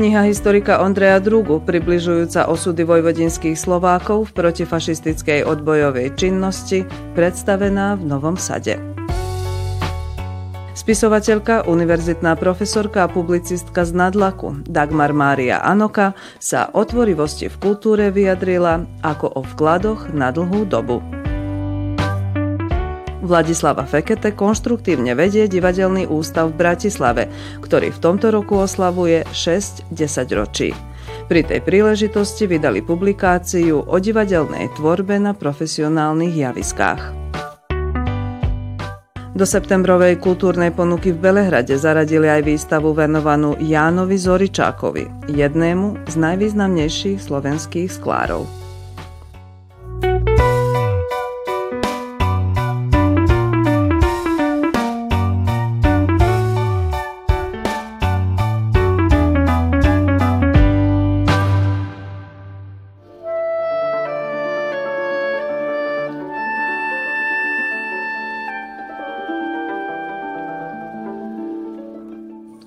Kniha historika Ondreja Drugu, približujúca osudy vojvodinských Slovákov v protifašistickej odbojovej činnosti, predstavená v Novom Sade. Spisovateľka, univerzitná profesorka a publicistka z Nadlaku Dagmar Mária Anoka sa o tvorivosti v kultúre vyjadrila ako o vkladoch na dlhú dobu. Vladislava Fekete konštruktívne vedie Divadelný ústav v Bratislave, ktorý v tomto roku oslavuje 6 10 ročí. Pri tej príležitosti vydali publikáciu o divadelnej tvorbe na profesionálnych javiskách. Do septembrovej kultúrnej ponuky v Belehrade zaradili aj výstavu venovanú Jánovi Zoričákovi, jednému z najvýznamnejších slovenských sklárov.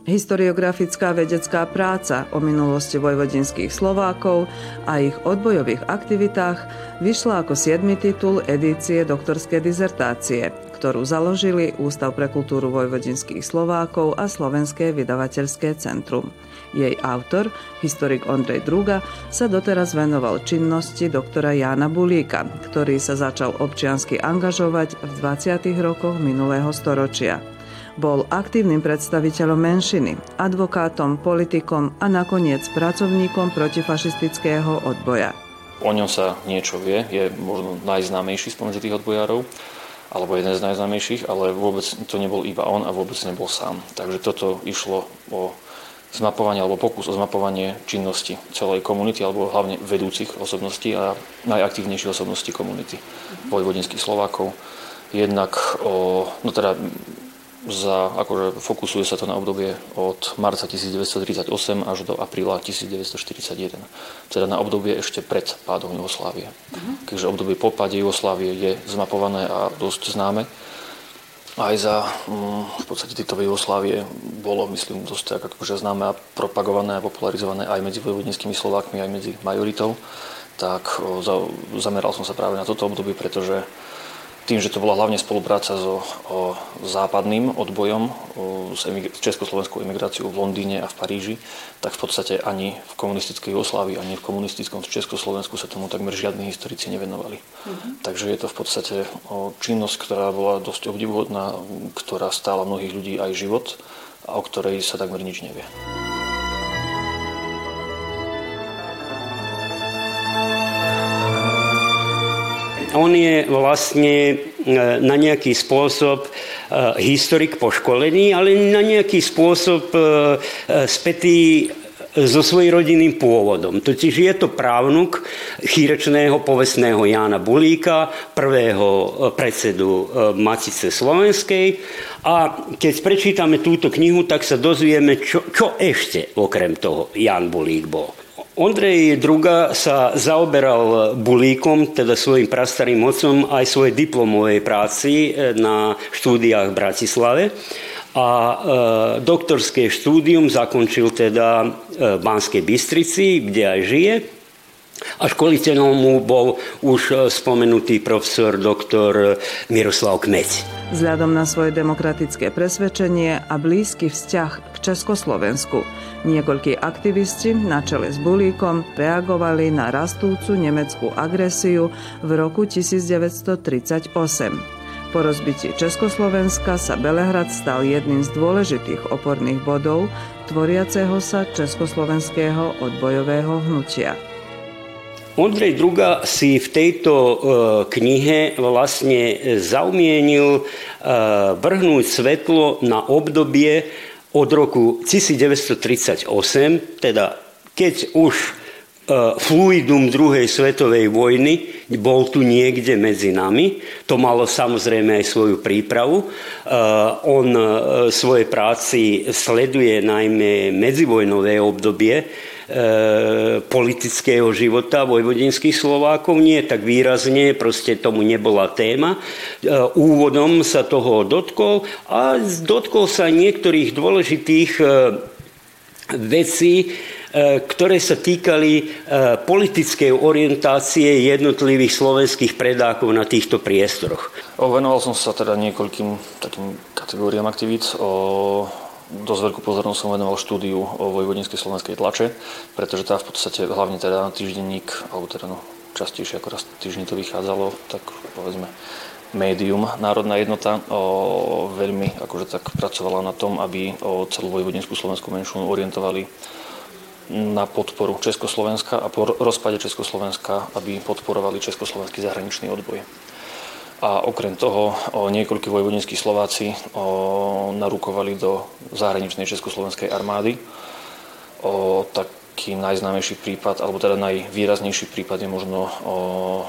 Historiografická vedecká práca o minulosti vojvodinských Slovákov a ich odbojových aktivitách vyšla ako 7. titul edície doktorskej dizertácie, ktorú založili Ústav pre kultúru vojvodinských Slovákov a Slovenské vydavateľské centrum. Jej autor, historik Ondrej Druga, sa doteraz venoval činnosti doktora Jána Bulíka, ktorý sa začal občiansky angažovať v 20. rokoch minulého storočia. Bol aktívnym predstaviteľom menšiny, advokátom, politikom a nakoniec pracovníkom protifašistického odboja. O ňom sa niečo vie, je možno najznámejší spomedzi tých odbojárov, alebo jeden z najznámejších, ale vôbec to nebol iba on a vôbec nebol sám. Takže toto išlo o zmapovanie alebo pokus o zmapovanie činnosti celej komunity alebo hlavne vedúcich osobností a najaktívnejších osobností komunity vojvodinských Slovákov. Jednak o, no teda za, akože fokusuje sa to na obdobie od marca 1938 až do apríla 1941. Teda na obdobie ešte pred pádom Jugoslávie. Uh-huh. Keďže obdobie po páde Jugoslávie je zmapované a dosť známe. Aj za um, v podstate tieto Jugoslávie bolo, myslím, dosť tak akože známe a propagované a popularizované aj medzi vojvodníckými Slovákmi, aj medzi majoritou. Tak o, za, zameral som sa práve na toto obdobie, pretože tým, že to bola hlavne spolupráca so o, západným odbojom, o, s, emig- československou emigráciou v Londýne a v Paríži, tak v podstate ani v komunistickej Jugoslávii, ani v komunistickom Československu sa tomu takmer žiadni historici nevenovali. Mm-hmm. Takže je to v podstate o, činnosť, ktorá bola dosť obdivuhodná, ktorá stála mnohých ľudí aj život a o ktorej sa takmer nič nevie. On je vlastne e, na nejaký spôsob e, historik po školení, ale na nejaký spôsob e, spätý so svojím rodinným pôvodom. Totiž je to právnuk chýrečného povestného Jána Bulíka, prvého predsedu Matice Slovenskej. A keď prečítame túto knihu, tak sa dozvieme, čo, čo ešte okrem toho Jan Bulík bol. Ondrej Druga sa zaoberal bulíkom, teda svojim prastarým mocom, aj svojej diplomovej práci e, na štúdiách v Bratislave. A e, doktorské štúdium zakončil teda e, v Banskej Bystrici, kde aj žije. A školiteľom mu bol už e, spomenutý profesor doktor Miroslav Kmeď. Vzhľadom na svoje demokratické presvedčenie a blízky vzťah k Československu Niekoľkí aktivisti na čele s Bulíkom reagovali na rastúcu nemeckú agresiu v roku 1938. Po rozbití Československa sa Belehrad stal jedným z dôležitých oporných bodov tvoriaceho sa československého odbojového hnutia. Ondrej Druga si v tejto e, knihe vlastne zaumienil e, vrhnúť svetlo na obdobie od roku 1938, teda keď už e, fluidum druhej svetovej vojny bol tu niekde medzi nami. To malo samozrejme aj svoju prípravu. On e, svojej práci sleduje najmä medzivojnové obdobie, politického života vojvodinských Slovákov. Nie tak výrazne, proste tomu nebola téma. E, úvodom sa toho dotkol a dotkol sa niektorých dôležitých e, vecí, ktoré sa týkali politickej orientácie jednotlivých slovenských predákov na týchto priestoroch. Venoval som sa teda niekoľkým takým kategóriám aktivít. Dosť veľkú pozornosť som venoval štúdiu o vojvodinskej slovenskej tlače, pretože tá v podstate hlavne teda týždenník, alebo teda no, častejšie ako raz týždeň to vychádzalo, tak povedzme médium Národná jednota o, veľmi akože tak pracovala na tom, aby o celú vojvodinskú slovenskú menšinu orientovali na podporu Československa a po rozpade Československa, aby podporovali československý zahraničný odboj. A okrem toho o, niekoľkí vojvodinskí Slováci o, narukovali do zahraničnej československej armády. O, taký najznámejší prípad, alebo teda najvýraznejší prípad je možno o,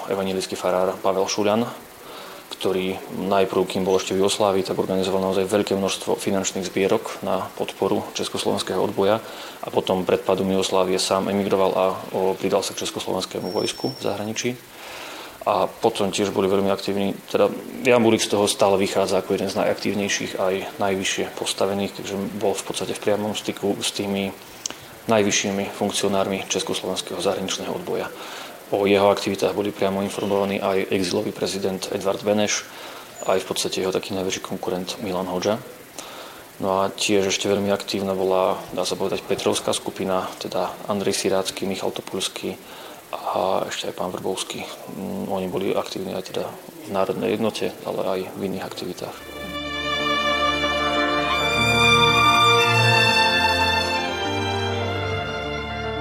evangelický farár Pavel Šuľan, ktorý najprv, kým bol ešte v Jugoslávii, tak organizoval naozaj veľké množstvo finančných zbierok na podporu československého odboja a potom pred padom Jugoslávie sám emigroval a pridal sa k československému vojsku v zahraničí. A potom tiež boli veľmi aktívni, teda Jan Bulik z toho stále vychádza ako jeden z najaktívnejších aj najvyššie postavených, keďže bol v podstate v priamom styku s tými najvyššími funkcionármi československého zahraničného odboja. O jeho aktivitách boli priamo informovaní aj exilový prezident Edvard Beneš, aj v podstate jeho taký najväčší konkurent Milan Hoďa. No a tiež ešte veľmi aktívna bola, dá sa povedať, Petrovská skupina, teda Andrej Sirácky, Michal Topulský a ešte aj pán Vrbovský. Mm, oni boli aktívni aj teda v Národnej jednote, ale aj v iných aktivitách.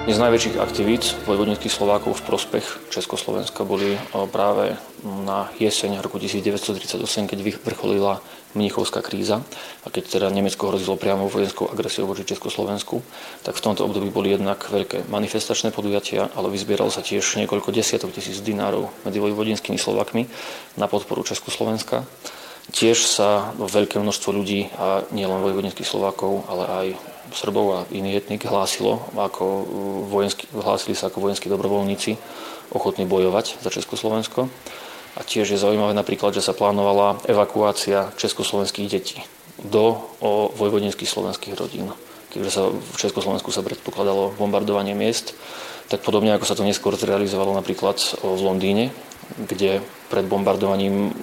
Z najväčších aktivít vojvodnických Slovákov v prospech Československa boli práve na jeseň roku 1938, keď vyvrcholila Mnichovská kríza a keď teda Nemecko hrozilo priamo vojenskou agresiou voči Československu, tak v tomto období boli jednak veľké manifestačné podujatia, ale vyzbieralo sa tiež niekoľko desiatok tisíc dinárov medzi vojvodinskými Slovakmi na podporu Československa. Tiež sa veľké množstvo ľudí, a nielen vojvodinských Slovákov, ale aj Srbov a iný etnik hlásilo, ako uh, vojenský, hlásili sa ako vojenskí dobrovoľníci ochotní bojovať za Československo. A tiež je zaujímavé napríklad, že sa plánovala evakuácia československých detí do vojvodinských slovenských rodín. Keďže sa v Československu sa predpokladalo bombardovanie miest, tak podobne ako sa to neskôr zrealizovalo napríklad v Londýne, kde pred bombardovaním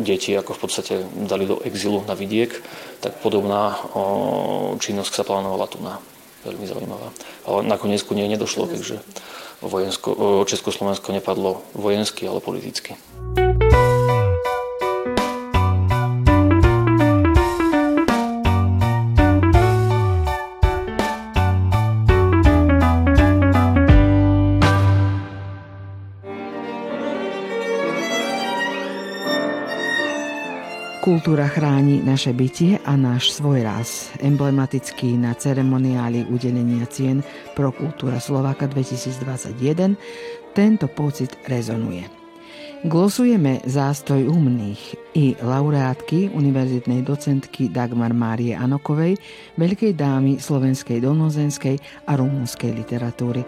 deti ako v podstate dali do exilu na vidiek, tak podobná činnosť sa plánovala tu na. Veľmi zaujímavá. Ale nakoniec ku nej nedošlo, takže vojensko, Československo nepadlo vojensky, ale politicky. Kultúra chráni naše bytie a náš svoj raz. Emblematický na ceremoniáli udelenia cien pro kultúra Slováka 2021 tento pocit rezonuje. Glosujeme zástoj umných i laureátky univerzitnej docentky Dagmar Márie Anokovej, veľkej dámy slovenskej dolnozenskej a rumúnskej literatúry,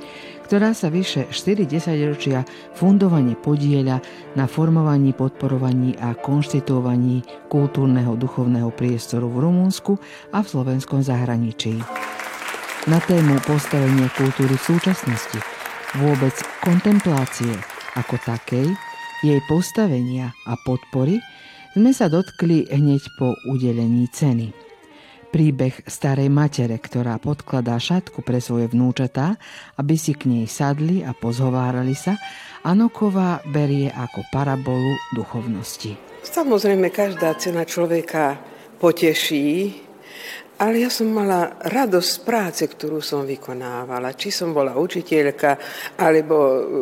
ktorá sa vyše 4 desaťročia fundovane podieľa na formovaní, podporovaní a konštituovaní kultúrneho duchovného priestoru v Rumúnsku a v slovenskom zahraničí. Na tému postavenia kultúry v súčasnosti, vôbec kontemplácie ako takej, jej postavenia a podpory sme sa dotkli hneď po udelení ceny. Príbeh starej matere, ktorá podkladá šatku pre svoje vnúčatá, aby si k nej sadli a pozhovárali sa, Anoková berie ako parabolu duchovnosti. Samozrejme, každá cena človeka poteší, ale ja som mala radosť z práce, ktorú som vykonávala. Či som bola učiteľka, alebo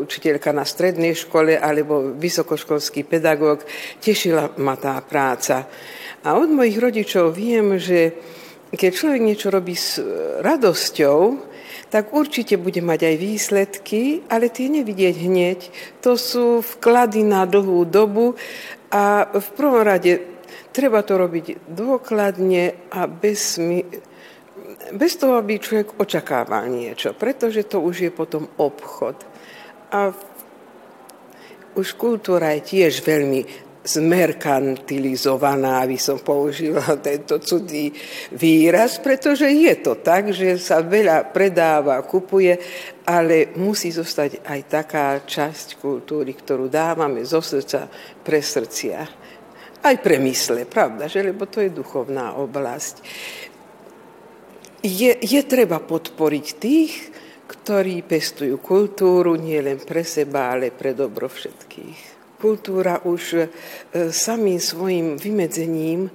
učiteľka na strednej škole, alebo vysokoškolský pedagóg. Tešila ma tá práca. A od mojich rodičov viem, že keď človek niečo robí s radosťou, tak určite bude mať aj výsledky, ale tie nevidieť hneď. To sú vklady na dlhú dobu a v prvom rade Treba to robiť dôkladne a bez, bez toho, aby človek očakával niečo, pretože to už je potom obchod. A už kultúra je tiež veľmi zmerkantilizovaná, aby som použila tento cudý výraz, pretože je to tak, že sa veľa predáva, kupuje, ale musí zostať aj taká časť kultúry, ktorú dávame zo srdca pre srdcia. Aj pre mysle, pravda, že? lebo to je duchovná oblasť. Je, je treba podporiť tých, ktorí pestujú kultúru nie len pre seba, ale pre dobro všetkých kultúra už e, samým svojim vymedzením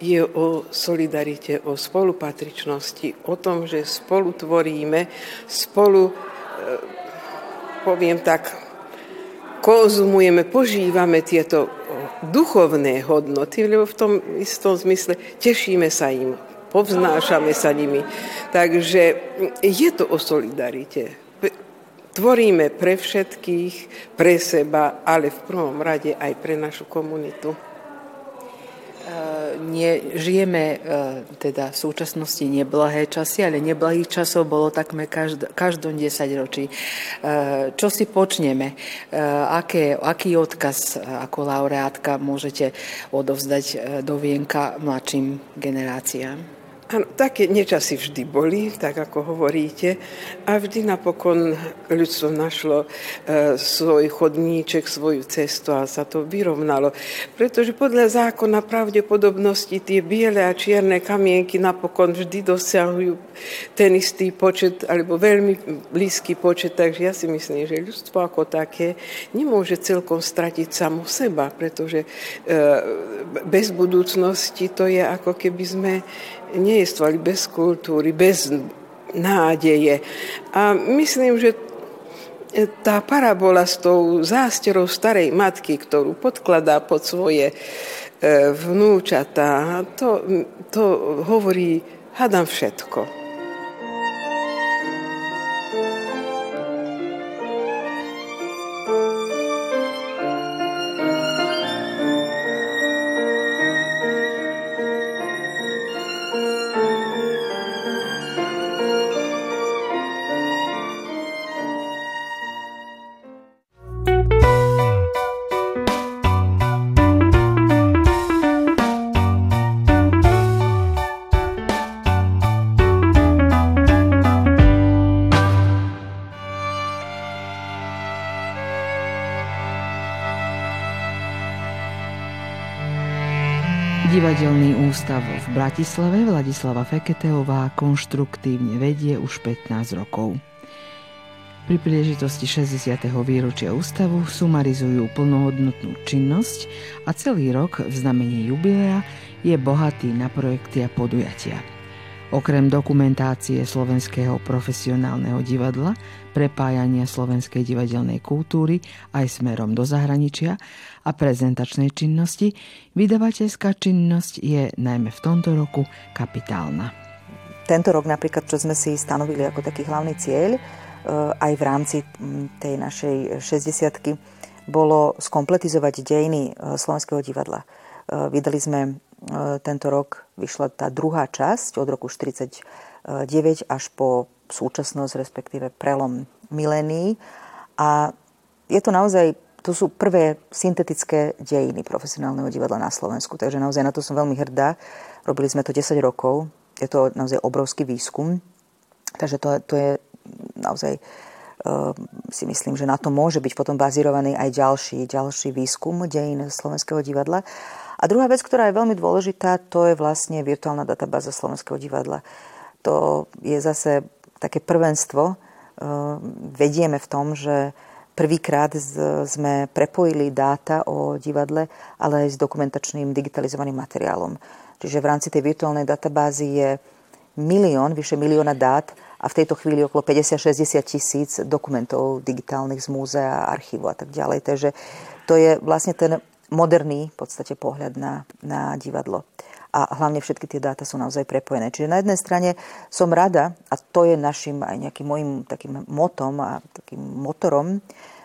je o solidarite, o spolupatričnosti, o tom, že spolu tvoríme, spolu, e, poviem tak, konzumujeme, požívame tieto duchovné hodnoty, lebo v tom istom zmysle tešíme sa im, povznášame sa nimi. Takže je to o solidarite. Tvoríme pre všetkých, pre seba, ale v prvom rade aj pre našu komunitu. Nie, žijeme e, teda v súčasnosti neblahé časy, ale neblahých časov bolo takmer každ- každom 10 ročí. E, čo si počneme? E, aké, aký odkaz ako laureátka môžete odovzdať do vienka mladším generáciám? Áno, také nečasy vždy boli, tak ako hovoríte, a vždy napokon ľudstvo našlo e, svoj chodníček, svoju cestu a sa to vyrovnalo. Pretože podľa zákona pravdepodobnosti tie biele a čierne kamienky napokon vždy dosiahujú ten istý počet, alebo veľmi blízky počet, takže ja si myslím, že ľudstvo ako také nemôže celkom stratiť samo seba, pretože e, bez budúcnosti to je ako keby sme nejestvali bez kultúry, bez nádeje. A myslím, že tá parabola s tou zásterou starej matky, ktorú podkladá pod svoje e, vnúčatá, to, to hovorí, hádam všetko. Divadelný ústav v Bratislave Vladislava Feketeová konštruktívne vedie už 15 rokov. Pri príležitosti 60. výročia ústavu sumarizujú plnohodnotnú činnosť a celý rok v znamení jubilea je bohatý na projekty a podujatia. Okrem dokumentácie slovenského profesionálneho divadla, prepájania slovenskej divadelnej kultúry aj smerom do zahraničia a prezentačnej činnosti, vydavateľská činnosť je najmä v tomto roku kapitálna. Tento rok napríklad, čo sme si stanovili ako taký hlavný cieľ, e, aj v rámci tej našej 60 bolo skompletizovať dejiny e, Slovenského divadla. E, vydali sme tento rok, vyšla tá druhá časť od roku 49 až po súčasnosť, respektíve prelom milénií. A je to naozaj to sú prvé syntetické dejiny profesionálneho divadla na Slovensku. Takže naozaj na to som veľmi hrdá. Robili sme to 10 rokov. Je to naozaj obrovský výskum. Takže to, to je naozaj uh, si myslím, že na to môže byť potom bazírovaný aj ďalší, ďalší výskum dejín Slovenského divadla. A druhá vec, ktorá je veľmi dôležitá, to je vlastne virtuálna databáza Slovenského divadla. To je zase také prvenstvo. Uh, vedieme v tom, že Prvýkrát sme prepojili dáta o divadle, ale aj s dokumentačným digitalizovaným materiálom. Čiže v rámci tej virtuálnej databázy je milión, vyše milióna dát a v tejto chvíli okolo 50-60 tisíc dokumentov digitálnych z múzea, archívu a tak ďalej. Takže to je vlastne ten moderný v podstate pohľad na, na divadlo. A hlavne všetky tie dáta sú naozaj prepojené. Čiže na jednej strane som rada, a to je našim aj nejakým môjim takým motom a takým motorom,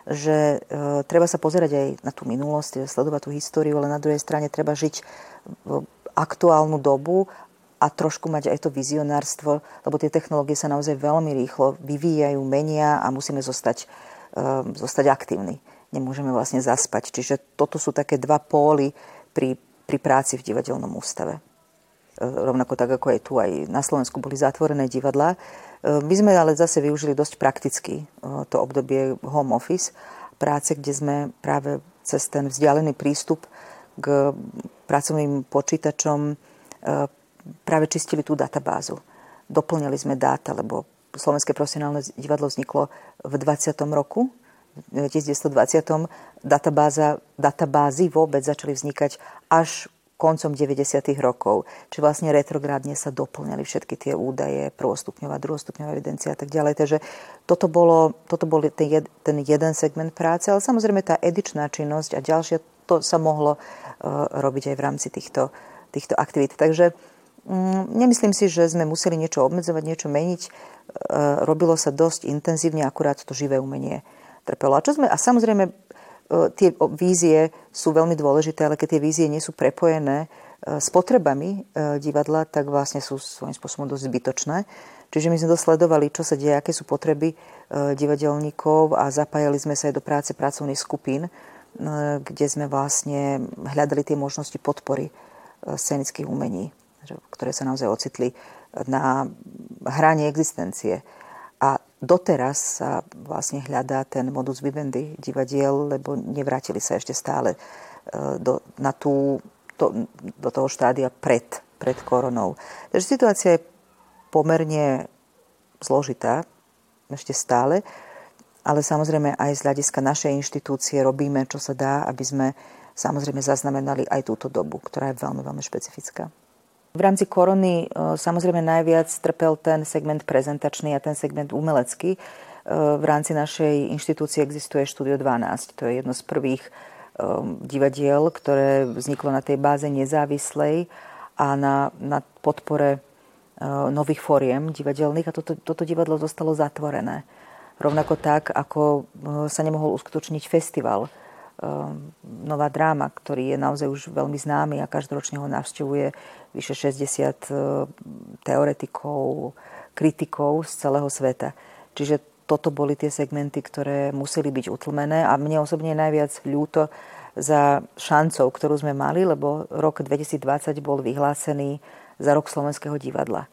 že e, treba sa pozerať aj na tú minulosť, sledovať tú históriu, ale na druhej strane treba žiť v aktuálnu dobu a trošku mať aj to vizionárstvo, lebo tie technológie sa naozaj veľmi rýchlo vyvíjajú, menia a musíme zostať, e, zostať aktívni. Nemôžeme vlastne zaspať. Čiže toto sú také dva póly pri, pri práci v divadelnom ústave. E, rovnako tak, ako aj tu, aj na Slovensku boli zatvorené divadlá. E, my sme ale zase využili dosť prakticky to obdobie home office práce, kde sme práve cez ten vzdialený prístup k pracovným počítačom práve čistili tú databázu. Doplňali sme dáta, lebo Slovenské profesionálne divadlo vzniklo v 20. roku, 1920. Databáza, databázy vôbec začali vznikať až koncom 90. rokov. Či vlastne retrográdne sa doplňali všetky tie údaje, prvostupňová, druhostupňová evidencia a tak ďalej. Takže toto, bolo, toto bol ten, jed, ten jeden segment práce, ale samozrejme tá edičná činnosť a ďalšia, to sa mohlo uh, robiť aj v rámci týchto, týchto aktivít. Takže um, nemyslím si, že sme museli niečo obmedzovať, niečo meniť. Uh, robilo sa dosť intenzívne, akurát to živé umenie trpelo. A, čo sme, a samozrejme E, tie vízie sú veľmi dôležité, ale keď tie vízie nie sú prepojené e, s potrebami e, divadla, tak vlastne sú svojím spôsobom dosť zbytočné. Čiže my sme dosledovali, čo sa deje, aké sú potreby divadelníkov a zapájali sme sa aj do práce pracovných skupín, kde sme vlastne hľadali tie možnosti podpory scenických umení, ktoré sa naozaj ocitli na hrane existencie. Doteraz sa vlastne hľadá ten modus vivendi divadiel, lebo nevrátili sa ešte stále e, do, na tú, to, do toho štádia pred, pred koronou. Takže situácia je pomerne zložitá ešte stále, ale samozrejme aj z hľadiska našej inštitúcie robíme, čo sa dá, aby sme samozrejme zaznamenali aj túto dobu, ktorá je veľmi, veľmi špecifická. V rámci korony e, samozrejme najviac trpel ten segment prezentačný a ten segment umelecký. E, v rámci našej inštitúcie existuje Štúdio 12. To je jedno z prvých e, divadiel, ktoré vzniklo na tej báze nezávislej a na, na podpore nových fóriem divadelných a toto, toto divadlo zostalo zatvorené. Rovnako tak, ako sa nemohol uskutočniť festival nová dráma, ktorý je naozaj už veľmi známy a každoročne ho navštevuje vyše 60 ehm, teoretikov, kritikov z celého sveta. Čiže toto boli tie segmenty, ktoré museli byť utlmené a mne osobne je najviac ľúto za šancov, ktorú sme mali, lebo rok 2020 bol vyhlásený za rok Slovenského divadla.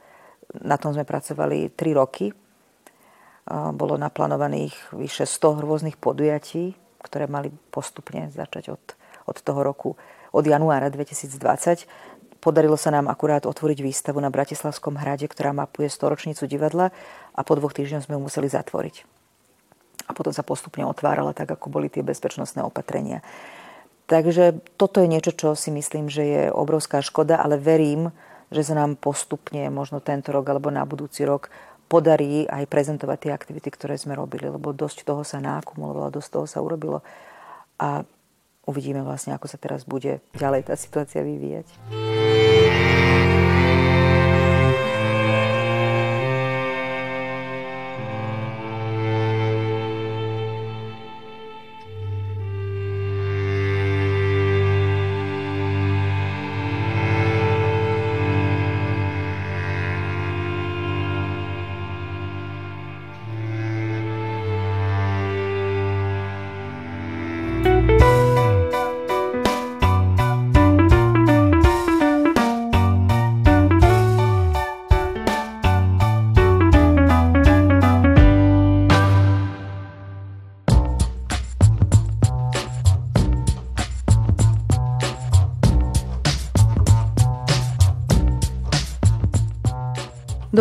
Na tom sme pracovali 3 roky. Ehm, bolo naplánovaných vyše 100 rôznych podujatí, ktoré mali postupne začať od, od toho roku, od januára 2020. Podarilo sa nám akurát otvoriť výstavu na Bratislavskom hrade, ktorá mapuje storočnicu divadla a po dvoch týždňoch sme ju museli zatvoriť. A potom sa postupne otvárala tak, ako boli tie bezpečnostné opatrenia. Takže toto je niečo, čo si myslím, že je obrovská škoda, ale verím, že sa nám postupne, možno tento rok alebo na budúci rok, podarí aj prezentovať tie aktivity, ktoré sme robili, lebo dosť toho sa nákumulovalo, dosť toho sa urobilo a uvidíme vlastne, ako sa teraz bude ďalej tá situácia vyvíjať.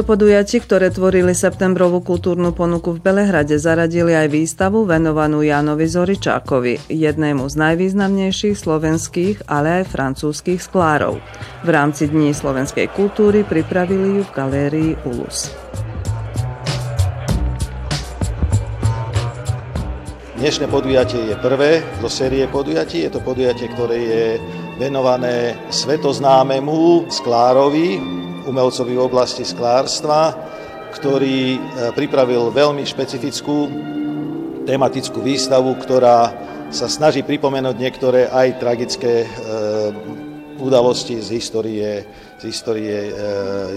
Do podujatí, ktoré tvorili septembrovú kultúrnu ponuku v Belehrade, zaradili aj výstavu venovanú Jánovi Zoričákovi, jednému z najvýznamnejších slovenských, ale aj francúzských sklárov. V rámci Dní slovenskej kultúry pripravili ju v galérii Ulus. Dnešné podujatie je prvé zo série podujatí. Je to podujatie, ktoré je venované svetoznámemu sklárovi, umelcovi v oblasti sklárstva, ktorý e, pripravil veľmi špecifickú tematickú výstavu, ktorá sa snaží pripomenúť niektoré aj tragické e, udalosti z histórie, z histórie e,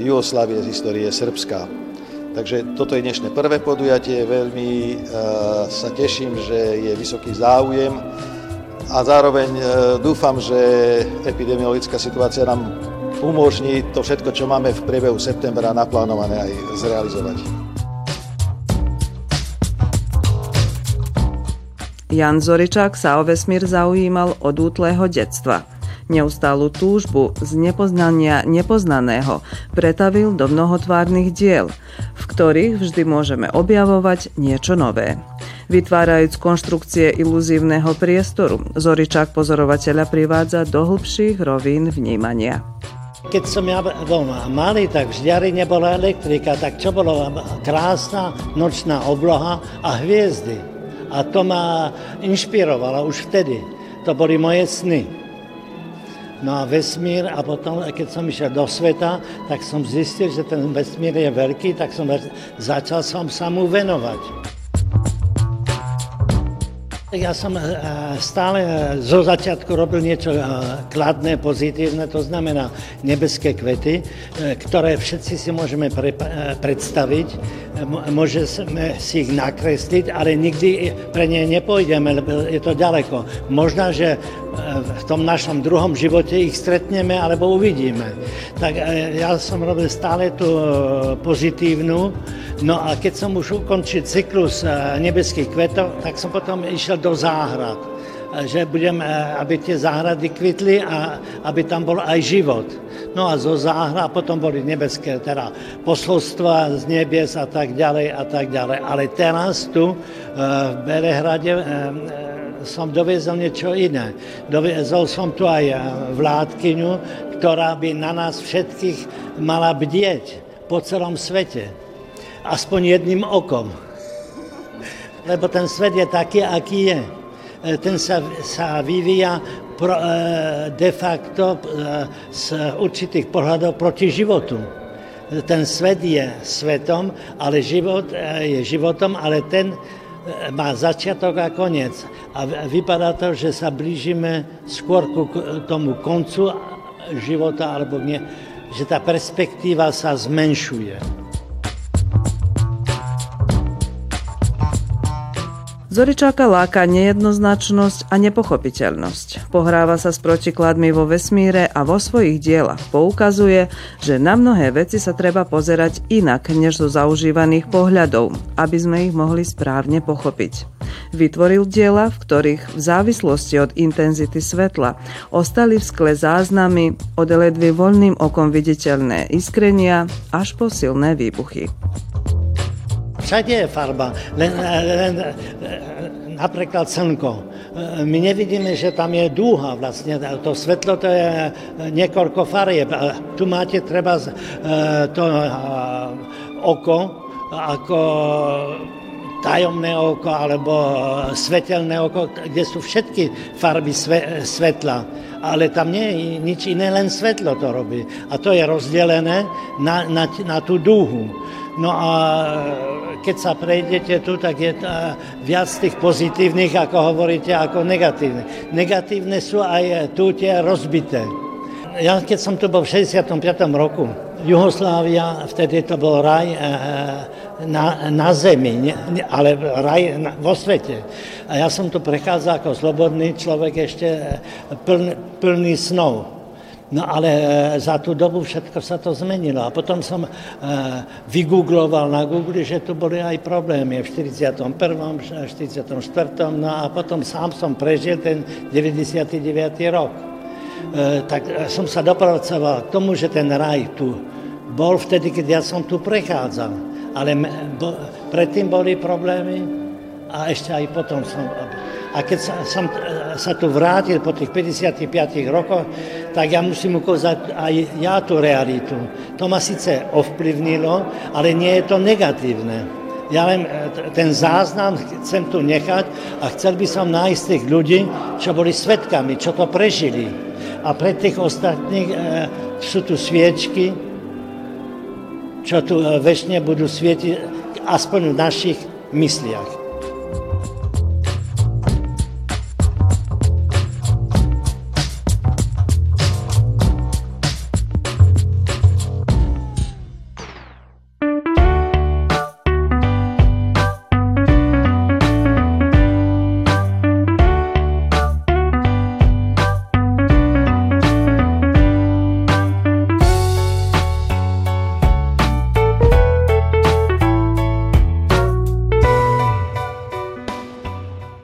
Jugoslavie, z histórie Srbska. Takže toto je dnešné prvé podujatie, veľmi sa teším, že je vysoký záujem a zároveň dúfam, že epidemiologická situácia nám umožní to všetko, čo máme v priebehu septembra naplánované aj zrealizovať. Jan Zoričák sa o vesmír zaujímal od útleho detstva. Neustálu túžbu z nepoznania nepoznaného pretavil do mnohotvárnych diel, v ktorých vždy môžeme objavovať niečo nové. Vytvárajúc konštrukcie iluzívneho priestoru, Zoričák pozorovateľa privádza do hlbších rovín vnímania. Keď som ja bol malý, tak v Žďari nebola elektrika, tak čo bolo krásna nočná obloha a hviezdy. A to ma inšpirovalo už vtedy. To boli moje sny. No a vesmír a potom, keď som išiel do sveta, tak som zistil, že ten vesmír je veľký, tak som začal som sa mu venovať. Ja som eh, stále eh, zo začiatku robil niečo eh, kladné, pozitívne, to znamená nebeské kvety, ktoré všetci si môžeme pre, predstaviť, môžeme si ich nakresliť, ale nikdy pre ne nepôjdeme, lebo je to ďaleko. Možno, že v tom našom druhom živote ich stretneme alebo uvidíme. Tak ja som robil stále tú pozitívnu, no a keď som už ukončil cyklus nebeských kvetov, tak som potom išiel do záhrad, že budem, eh, aby tie záhrady kvitli a aby tam bol aj život. No a zo záhrad potom boli nebeské teda posolstva z nebies a tak ďalej a tak ďalej. Ale teraz tu eh, v Berehrade eh, som doviezol niečo iné. Doviezol som tu aj vládkyňu, ktorá by na nás všetkých mala bdieť po celom svete. Aspoň jedným okom lebo ten svet je taký, aký je. E, ten sa, sa vyvíja pro, e, de facto e, z určitých pohľadov proti životu. Ten svet je svetom, ale život je životom, ale ten má začiatok a koniec. A vypadá to, že sa blížime skôr k tomu koncu života, alebo nie, že tá perspektíva sa zmenšuje. Zoričáka láka nejednoznačnosť a nepochopiteľnosť. Pohráva sa s protikladmi vo vesmíre a vo svojich dielach poukazuje, že na mnohé veci sa treba pozerať inak než zo zaužívaných pohľadov, aby sme ich mohli správne pochopiť. Vytvoril diela, v ktorých v závislosti od intenzity svetla ostali v skle záznamy od ledvy voľným okom viditeľné iskrenia až po silné výbuchy. Všade je farba, len, len napríklad slnko. My nevidíme, že tam je dúha vlastne. To svetlo to je niekoľko farieb. Tu máte treba to oko ako tajomné oko alebo svetelné oko, kde sú všetky farby svetla. Ale tam nie je nič iné, len svetlo to robí. A to je rozdelené na, na, na tú dúhu. No a keď sa prejdete tu, tak je viac tých pozitívnych, ako hovoríte, ako negatívne. Negatívne sú aj tu tie rozbité. Ja keď som tu bol v 65. roku, Juhoslávia, vtedy to bol raj e, na, na zemi, ale raj vo svete. A ja som tu prechádzal ako slobodný človek ešte plný, plný snov. No ale e, za tú dobu všetko sa to zmenilo. A potom som e, vygoogloval na Google, že tu boli aj problémy v 41., 44. No a potom sám som prežil ten 99. rok. E, tak som sa dopracoval k tomu, že ten raj tu bol vtedy, keď ja som tu prechádzal. Ale predtým boli problémy a ešte aj potom som... A keď sa, som sa tu vrátil po tých 55 rokoch, tak ja musím ukázať aj ja tú realitu. To ma síce ovplyvnilo, ale nie je to negatívne. Ja len e, ten záznam chcem tu nechať a chcel by som nájsť tých ľudí, čo boli svetkami, čo to prežili. A pre tých ostatných e, sú tu sviečky, čo tu e, väčšine budú svietiť aspoň v našich mysliach.